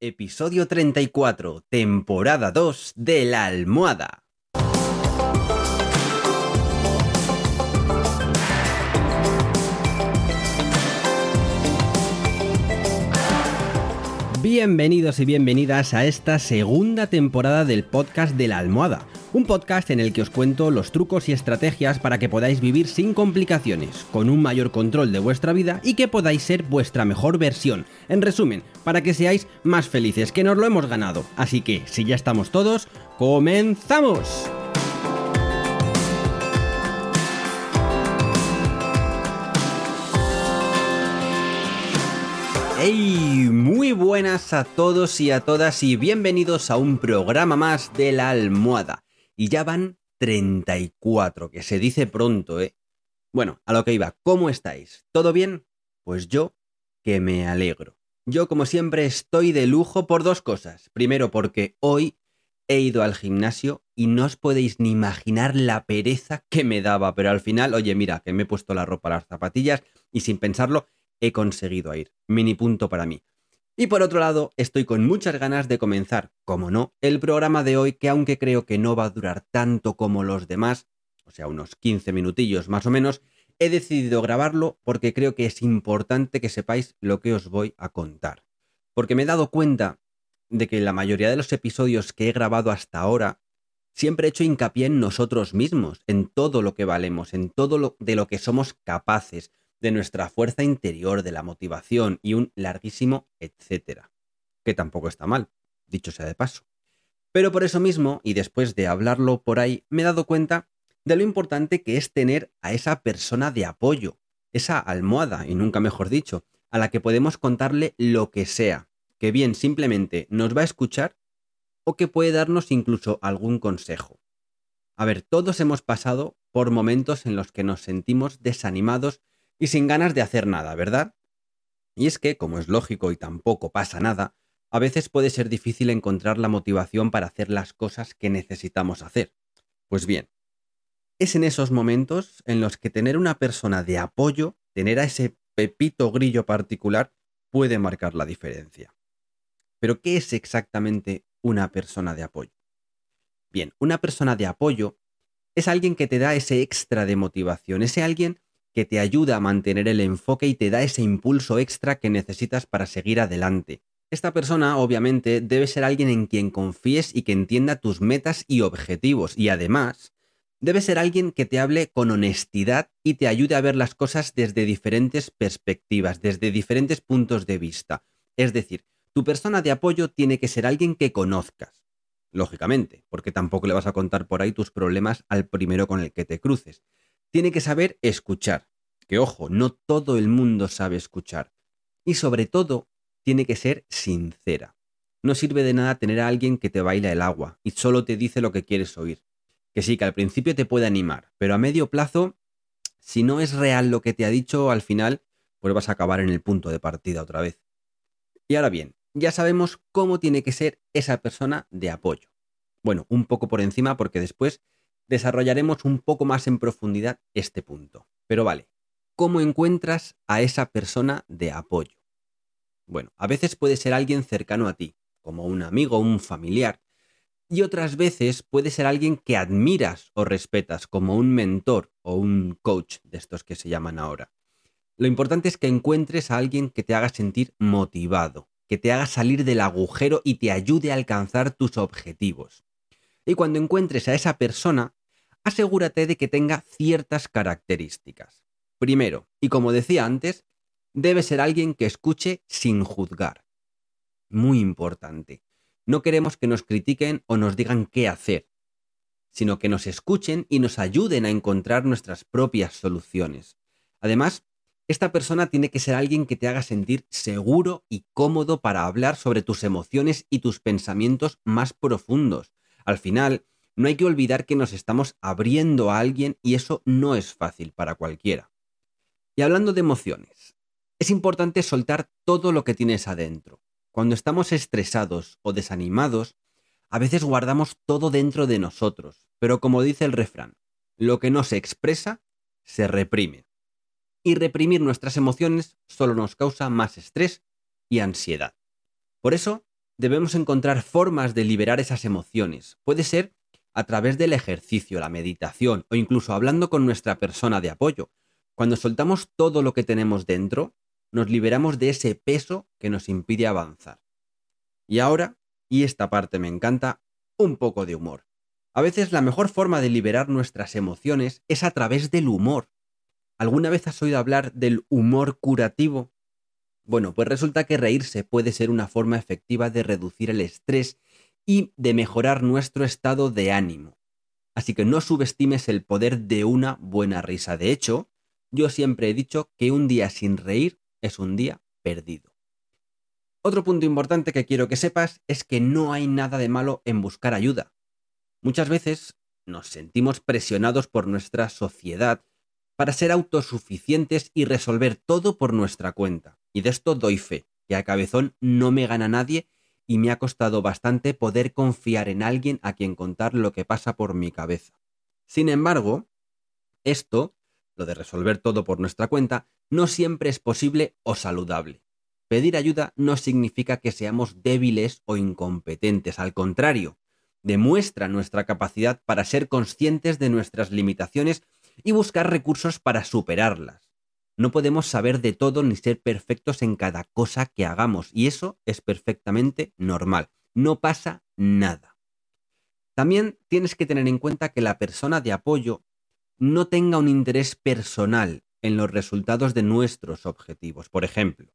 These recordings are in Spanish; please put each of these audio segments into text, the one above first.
Episodio 34, temporada 2 de La Almohada. Bienvenidos y bienvenidas a esta segunda temporada del podcast de la almohada, un podcast en el que os cuento los trucos y estrategias para que podáis vivir sin complicaciones, con un mayor control de vuestra vida y que podáis ser vuestra mejor versión. En resumen, para que seáis más felices, que nos lo hemos ganado. Así que, si ya estamos todos, ¡comenzamos! ¡Hey! Muy buenas a todos y a todas y bienvenidos a un programa más de la almohada. Y ya van 34, que se dice pronto, ¿eh? Bueno, a lo que iba, ¿cómo estáis? ¿Todo bien? Pues yo que me alegro. Yo como siempre estoy de lujo por dos cosas. Primero porque hoy he ido al gimnasio y no os podéis ni imaginar la pereza que me daba, pero al final, oye, mira, que me he puesto la ropa, las zapatillas y sin pensarlo he conseguido ir. Mini punto para mí. Y por otro lado, estoy con muchas ganas de comenzar, como no, el programa de hoy que aunque creo que no va a durar tanto como los demás, o sea, unos 15 minutillos más o menos, he decidido grabarlo porque creo que es importante que sepáis lo que os voy a contar. Porque me he dado cuenta de que la mayoría de los episodios que he grabado hasta ahora siempre he hecho hincapié en nosotros mismos, en todo lo que valemos, en todo lo de lo que somos capaces, de nuestra fuerza interior, de la motivación y un larguísimo etcétera. Que tampoco está mal, dicho sea de paso. Pero por eso mismo, y después de hablarlo por ahí, me he dado cuenta de lo importante que es tener a esa persona de apoyo, esa almohada, y nunca mejor dicho, a la que podemos contarle lo que sea, que bien simplemente nos va a escuchar o que puede darnos incluso algún consejo. A ver, todos hemos pasado por momentos en los que nos sentimos desanimados y sin ganas de hacer nada, ¿verdad? Y es que, como es lógico y tampoco pasa nada, a veces puede ser difícil encontrar la motivación para hacer las cosas que necesitamos hacer. Pues bien, es en esos momentos en los que tener una persona de apoyo, tener a ese pepito grillo particular, puede marcar la diferencia. Pero, ¿qué es exactamente una persona de apoyo? Bien, una persona de apoyo es alguien que te da ese extra de motivación, ese alguien que te ayuda a mantener el enfoque y te da ese impulso extra que necesitas para seguir adelante. Esta persona, obviamente, debe ser alguien en quien confíes y que entienda tus metas y objetivos, y además, debe ser alguien que te hable con honestidad y te ayude a ver las cosas desde diferentes perspectivas, desde diferentes puntos de vista. Es decir, tu persona de apoyo tiene que ser alguien que conozcas. Lógicamente, porque tampoco le vas a contar por ahí tus problemas al primero con el que te cruces tiene que saber escuchar. Que ojo, no todo el mundo sabe escuchar. Y sobre todo, tiene que ser sincera. No sirve de nada tener a alguien que te baila el agua y solo te dice lo que quieres oír. Que sí, que al principio te puede animar, pero a medio plazo, si no es real lo que te ha dicho, al final, pues vas a acabar en el punto de partida otra vez. Y ahora bien, ya sabemos cómo tiene que ser esa persona de apoyo. Bueno, un poco por encima porque después desarrollaremos un poco más en profundidad este punto. Pero vale, ¿cómo encuentras a esa persona de apoyo? Bueno, a veces puede ser alguien cercano a ti, como un amigo o un familiar, y otras veces puede ser alguien que admiras o respetas, como un mentor o un coach de estos que se llaman ahora. Lo importante es que encuentres a alguien que te haga sentir motivado, que te haga salir del agujero y te ayude a alcanzar tus objetivos. Y cuando encuentres a esa persona, asegúrate de que tenga ciertas características. Primero, y como decía antes, debe ser alguien que escuche sin juzgar. Muy importante. No queremos que nos critiquen o nos digan qué hacer, sino que nos escuchen y nos ayuden a encontrar nuestras propias soluciones. Además, esta persona tiene que ser alguien que te haga sentir seguro y cómodo para hablar sobre tus emociones y tus pensamientos más profundos. Al final, no hay que olvidar que nos estamos abriendo a alguien y eso no es fácil para cualquiera. Y hablando de emociones, es importante soltar todo lo que tienes adentro. Cuando estamos estresados o desanimados, a veces guardamos todo dentro de nosotros, pero como dice el refrán, lo que no se expresa, se reprime. Y reprimir nuestras emociones solo nos causa más estrés y ansiedad. Por eso, debemos encontrar formas de liberar esas emociones. Puede ser a través del ejercicio, la meditación o incluso hablando con nuestra persona de apoyo. Cuando soltamos todo lo que tenemos dentro, nos liberamos de ese peso que nos impide avanzar. Y ahora, y esta parte me encanta, un poco de humor. A veces la mejor forma de liberar nuestras emociones es a través del humor. ¿Alguna vez has oído hablar del humor curativo? Bueno, pues resulta que reírse puede ser una forma efectiva de reducir el estrés y de mejorar nuestro estado de ánimo. Así que no subestimes el poder de una buena risa. De hecho, yo siempre he dicho que un día sin reír es un día perdido. Otro punto importante que quiero que sepas es que no hay nada de malo en buscar ayuda. Muchas veces nos sentimos presionados por nuestra sociedad para ser autosuficientes y resolver todo por nuestra cuenta. Y de esto doy fe, que a cabezón no me gana nadie y me ha costado bastante poder confiar en alguien a quien contar lo que pasa por mi cabeza. Sin embargo, esto, lo de resolver todo por nuestra cuenta, no siempre es posible o saludable. Pedir ayuda no significa que seamos débiles o incompetentes, al contrario, demuestra nuestra capacidad para ser conscientes de nuestras limitaciones y buscar recursos para superarlas. No podemos saber de todo ni ser perfectos en cada cosa que hagamos, y eso es perfectamente normal. No pasa nada. También tienes que tener en cuenta que la persona de apoyo no tenga un interés personal en los resultados de nuestros objetivos. Por ejemplo,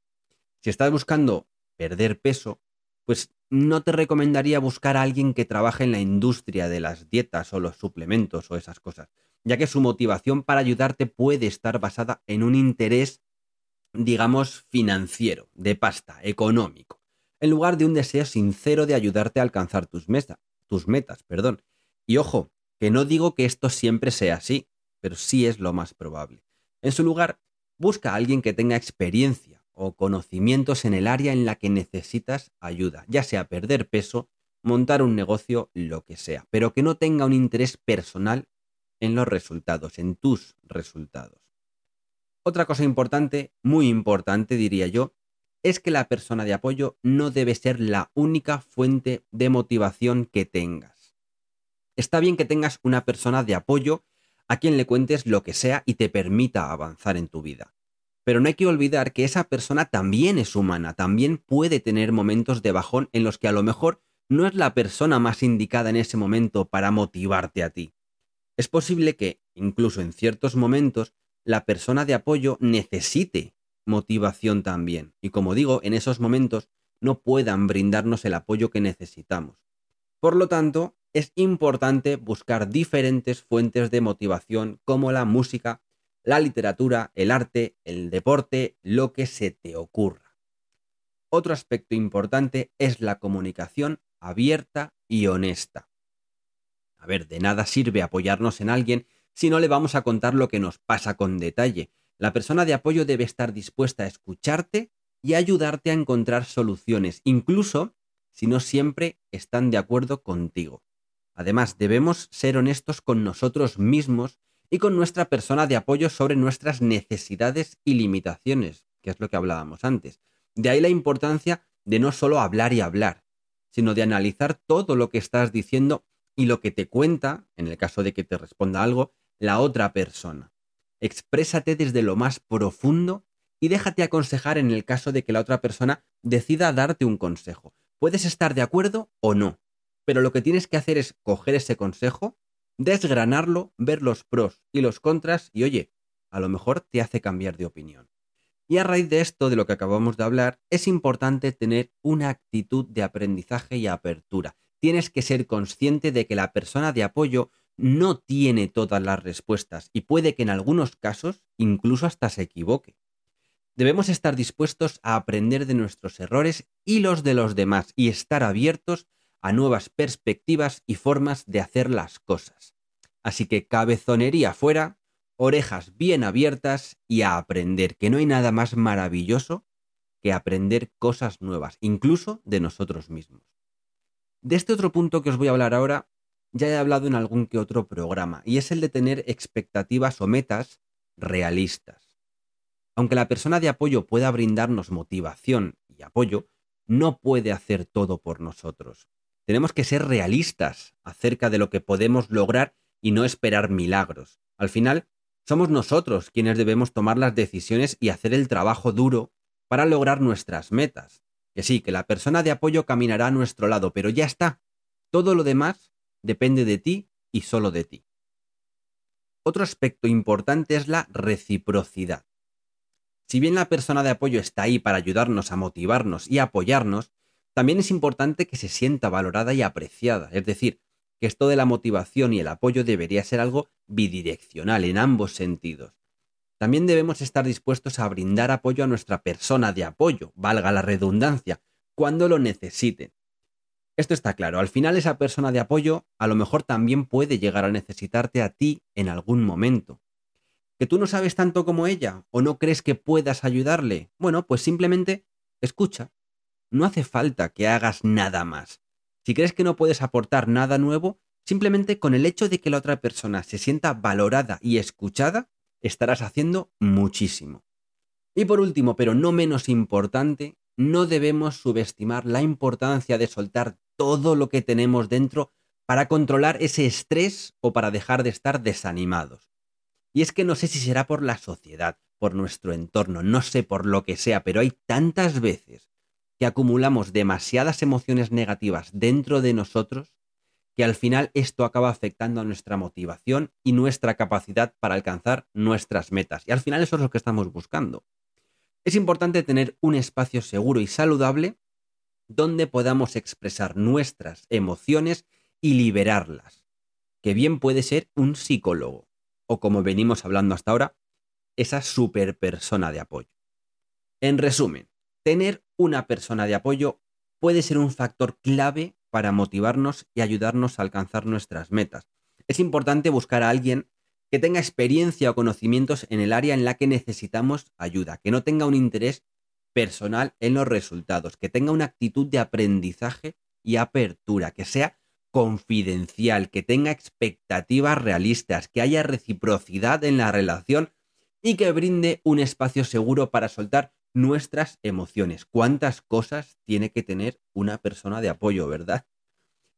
si estás buscando perder peso, pues no te recomendaría buscar a alguien que trabaje en la industria de las dietas o los suplementos o esas cosas, ya que su motivación para ayudarte puede estar basada en un interés, digamos, financiero, de pasta, económico, en lugar de un deseo sincero de ayudarte a alcanzar tus, tus metas. Perdón. Y ojo, que no digo que esto siempre sea así, pero sí es lo más probable. En su lugar, busca a alguien que tenga experiencia o conocimientos en el área en la que necesitas ayuda, ya sea perder peso, montar un negocio, lo que sea, pero que no tenga un interés personal en los resultados, en tus resultados. Otra cosa importante, muy importante diría yo, es que la persona de apoyo no debe ser la única fuente de motivación que tengas. Está bien que tengas una persona de apoyo a quien le cuentes lo que sea y te permita avanzar en tu vida. Pero no hay que olvidar que esa persona también es humana, también puede tener momentos de bajón en los que a lo mejor no es la persona más indicada en ese momento para motivarte a ti. Es posible que, incluso en ciertos momentos, la persona de apoyo necesite motivación también. Y como digo, en esos momentos no puedan brindarnos el apoyo que necesitamos. Por lo tanto, es importante buscar diferentes fuentes de motivación como la música, la literatura, el arte, el deporte, lo que se te ocurra. Otro aspecto importante es la comunicación abierta y honesta. A ver, de nada sirve apoyarnos en alguien si no le vamos a contar lo que nos pasa con detalle. La persona de apoyo debe estar dispuesta a escucharte y ayudarte a encontrar soluciones, incluso si no siempre están de acuerdo contigo. Además, debemos ser honestos con nosotros mismos y con nuestra persona de apoyo sobre nuestras necesidades y limitaciones, que es lo que hablábamos antes. De ahí la importancia de no solo hablar y hablar, sino de analizar todo lo que estás diciendo y lo que te cuenta, en el caso de que te responda algo, la otra persona. Exprésate desde lo más profundo y déjate aconsejar en el caso de que la otra persona decida darte un consejo. Puedes estar de acuerdo o no, pero lo que tienes que hacer es coger ese consejo, desgranarlo, ver los pros y los contras y oye, a lo mejor te hace cambiar de opinión. Y a raíz de esto, de lo que acabamos de hablar, es importante tener una actitud de aprendizaje y apertura. Tienes que ser consciente de que la persona de apoyo no tiene todas las respuestas y puede que en algunos casos incluso hasta se equivoque. Debemos estar dispuestos a aprender de nuestros errores y los de los demás y estar abiertos a nuevas perspectivas y formas de hacer las cosas. Así que cabezonería fuera, orejas bien abiertas y a aprender, que no hay nada más maravilloso que aprender cosas nuevas, incluso de nosotros mismos. De este otro punto que os voy a hablar ahora, ya he hablado en algún que otro programa, y es el de tener expectativas o metas realistas. Aunque la persona de apoyo pueda brindarnos motivación y apoyo, no puede hacer todo por nosotros. Tenemos que ser realistas acerca de lo que podemos lograr y no esperar milagros. Al final, somos nosotros quienes debemos tomar las decisiones y hacer el trabajo duro para lograr nuestras metas. Que sí, que la persona de apoyo caminará a nuestro lado, pero ya está. Todo lo demás depende de ti y solo de ti. Otro aspecto importante es la reciprocidad. Si bien la persona de apoyo está ahí para ayudarnos a motivarnos y apoyarnos, también es importante que se sienta valorada y apreciada. Es decir, que esto de la motivación y el apoyo debería ser algo bidireccional en ambos sentidos. También debemos estar dispuestos a brindar apoyo a nuestra persona de apoyo, valga la redundancia, cuando lo necesiten. Esto está claro, al final esa persona de apoyo a lo mejor también puede llegar a necesitarte a ti en algún momento. ¿Que tú no sabes tanto como ella o no crees que puedas ayudarle? Bueno, pues simplemente escucha. No hace falta que hagas nada más. Si crees que no puedes aportar nada nuevo, simplemente con el hecho de que la otra persona se sienta valorada y escuchada, estarás haciendo muchísimo. Y por último, pero no menos importante, no debemos subestimar la importancia de soltar todo lo que tenemos dentro para controlar ese estrés o para dejar de estar desanimados. Y es que no sé si será por la sociedad, por nuestro entorno, no sé por lo que sea, pero hay tantas veces que acumulamos demasiadas emociones negativas dentro de nosotros que al final esto acaba afectando a nuestra motivación y nuestra capacidad para alcanzar nuestras metas. Y al final eso es lo que estamos buscando. Es importante tener un espacio seguro y saludable donde podamos expresar nuestras emociones y liberarlas, que bien puede ser un psicólogo, o como venimos hablando hasta ahora, esa super persona de apoyo. En resumen, tener una persona de apoyo puede ser un factor clave para motivarnos y ayudarnos a alcanzar nuestras metas. Es importante buscar a alguien que tenga experiencia o conocimientos en el área en la que necesitamos ayuda, que no tenga un interés personal en los resultados, que tenga una actitud de aprendizaje y apertura, que sea confidencial, que tenga expectativas realistas, que haya reciprocidad en la relación y que brinde un espacio seguro para soltar nuestras emociones. ¿Cuántas cosas tiene que tener una persona de apoyo, verdad?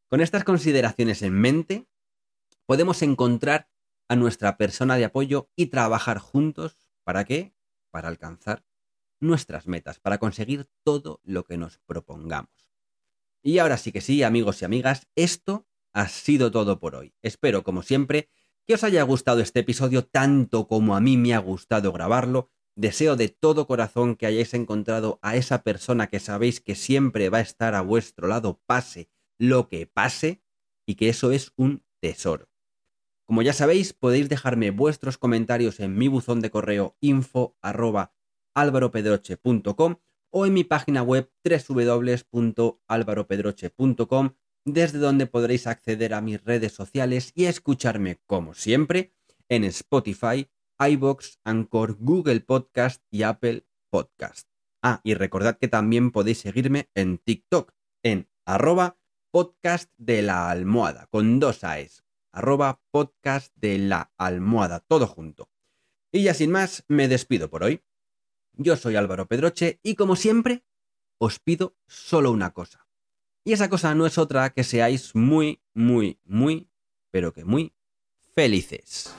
Con estas consideraciones en mente, podemos encontrar a nuestra persona de apoyo y trabajar juntos. ¿Para qué? Para alcanzar nuestras metas, para conseguir todo lo que nos propongamos. Y ahora sí que sí, amigos y amigas, esto ha sido todo por hoy. Espero, como siempre, que os haya gustado este episodio tanto como a mí me ha gustado grabarlo Deseo de todo corazón que hayáis encontrado a esa persona que sabéis que siempre va a estar a vuestro lado, pase lo que pase, y que eso es un tesoro. Como ya sabéis, podéis dejarme vuestros comentarios en mi buzón de correo info o en mi página web www.alvaropedroche.com desde donde podréis acceder a mis redes sociales y escucharme como siempre en Spotify, iBox, Anchor, Google Podcast y Apple Podcast. Ah, y recordad que también podéis seguirme en TikTok en arroba podcast de la almohada, con dos A's, arroba podcast de la almohada, todo junto. Y ya sin más, me despido por hoy. Yo soy Álvaro Pedroche y como siempre, os pido solo una cosa. Y esa cosa no es otra que seáis muy, muy, muy, pero que muy felices.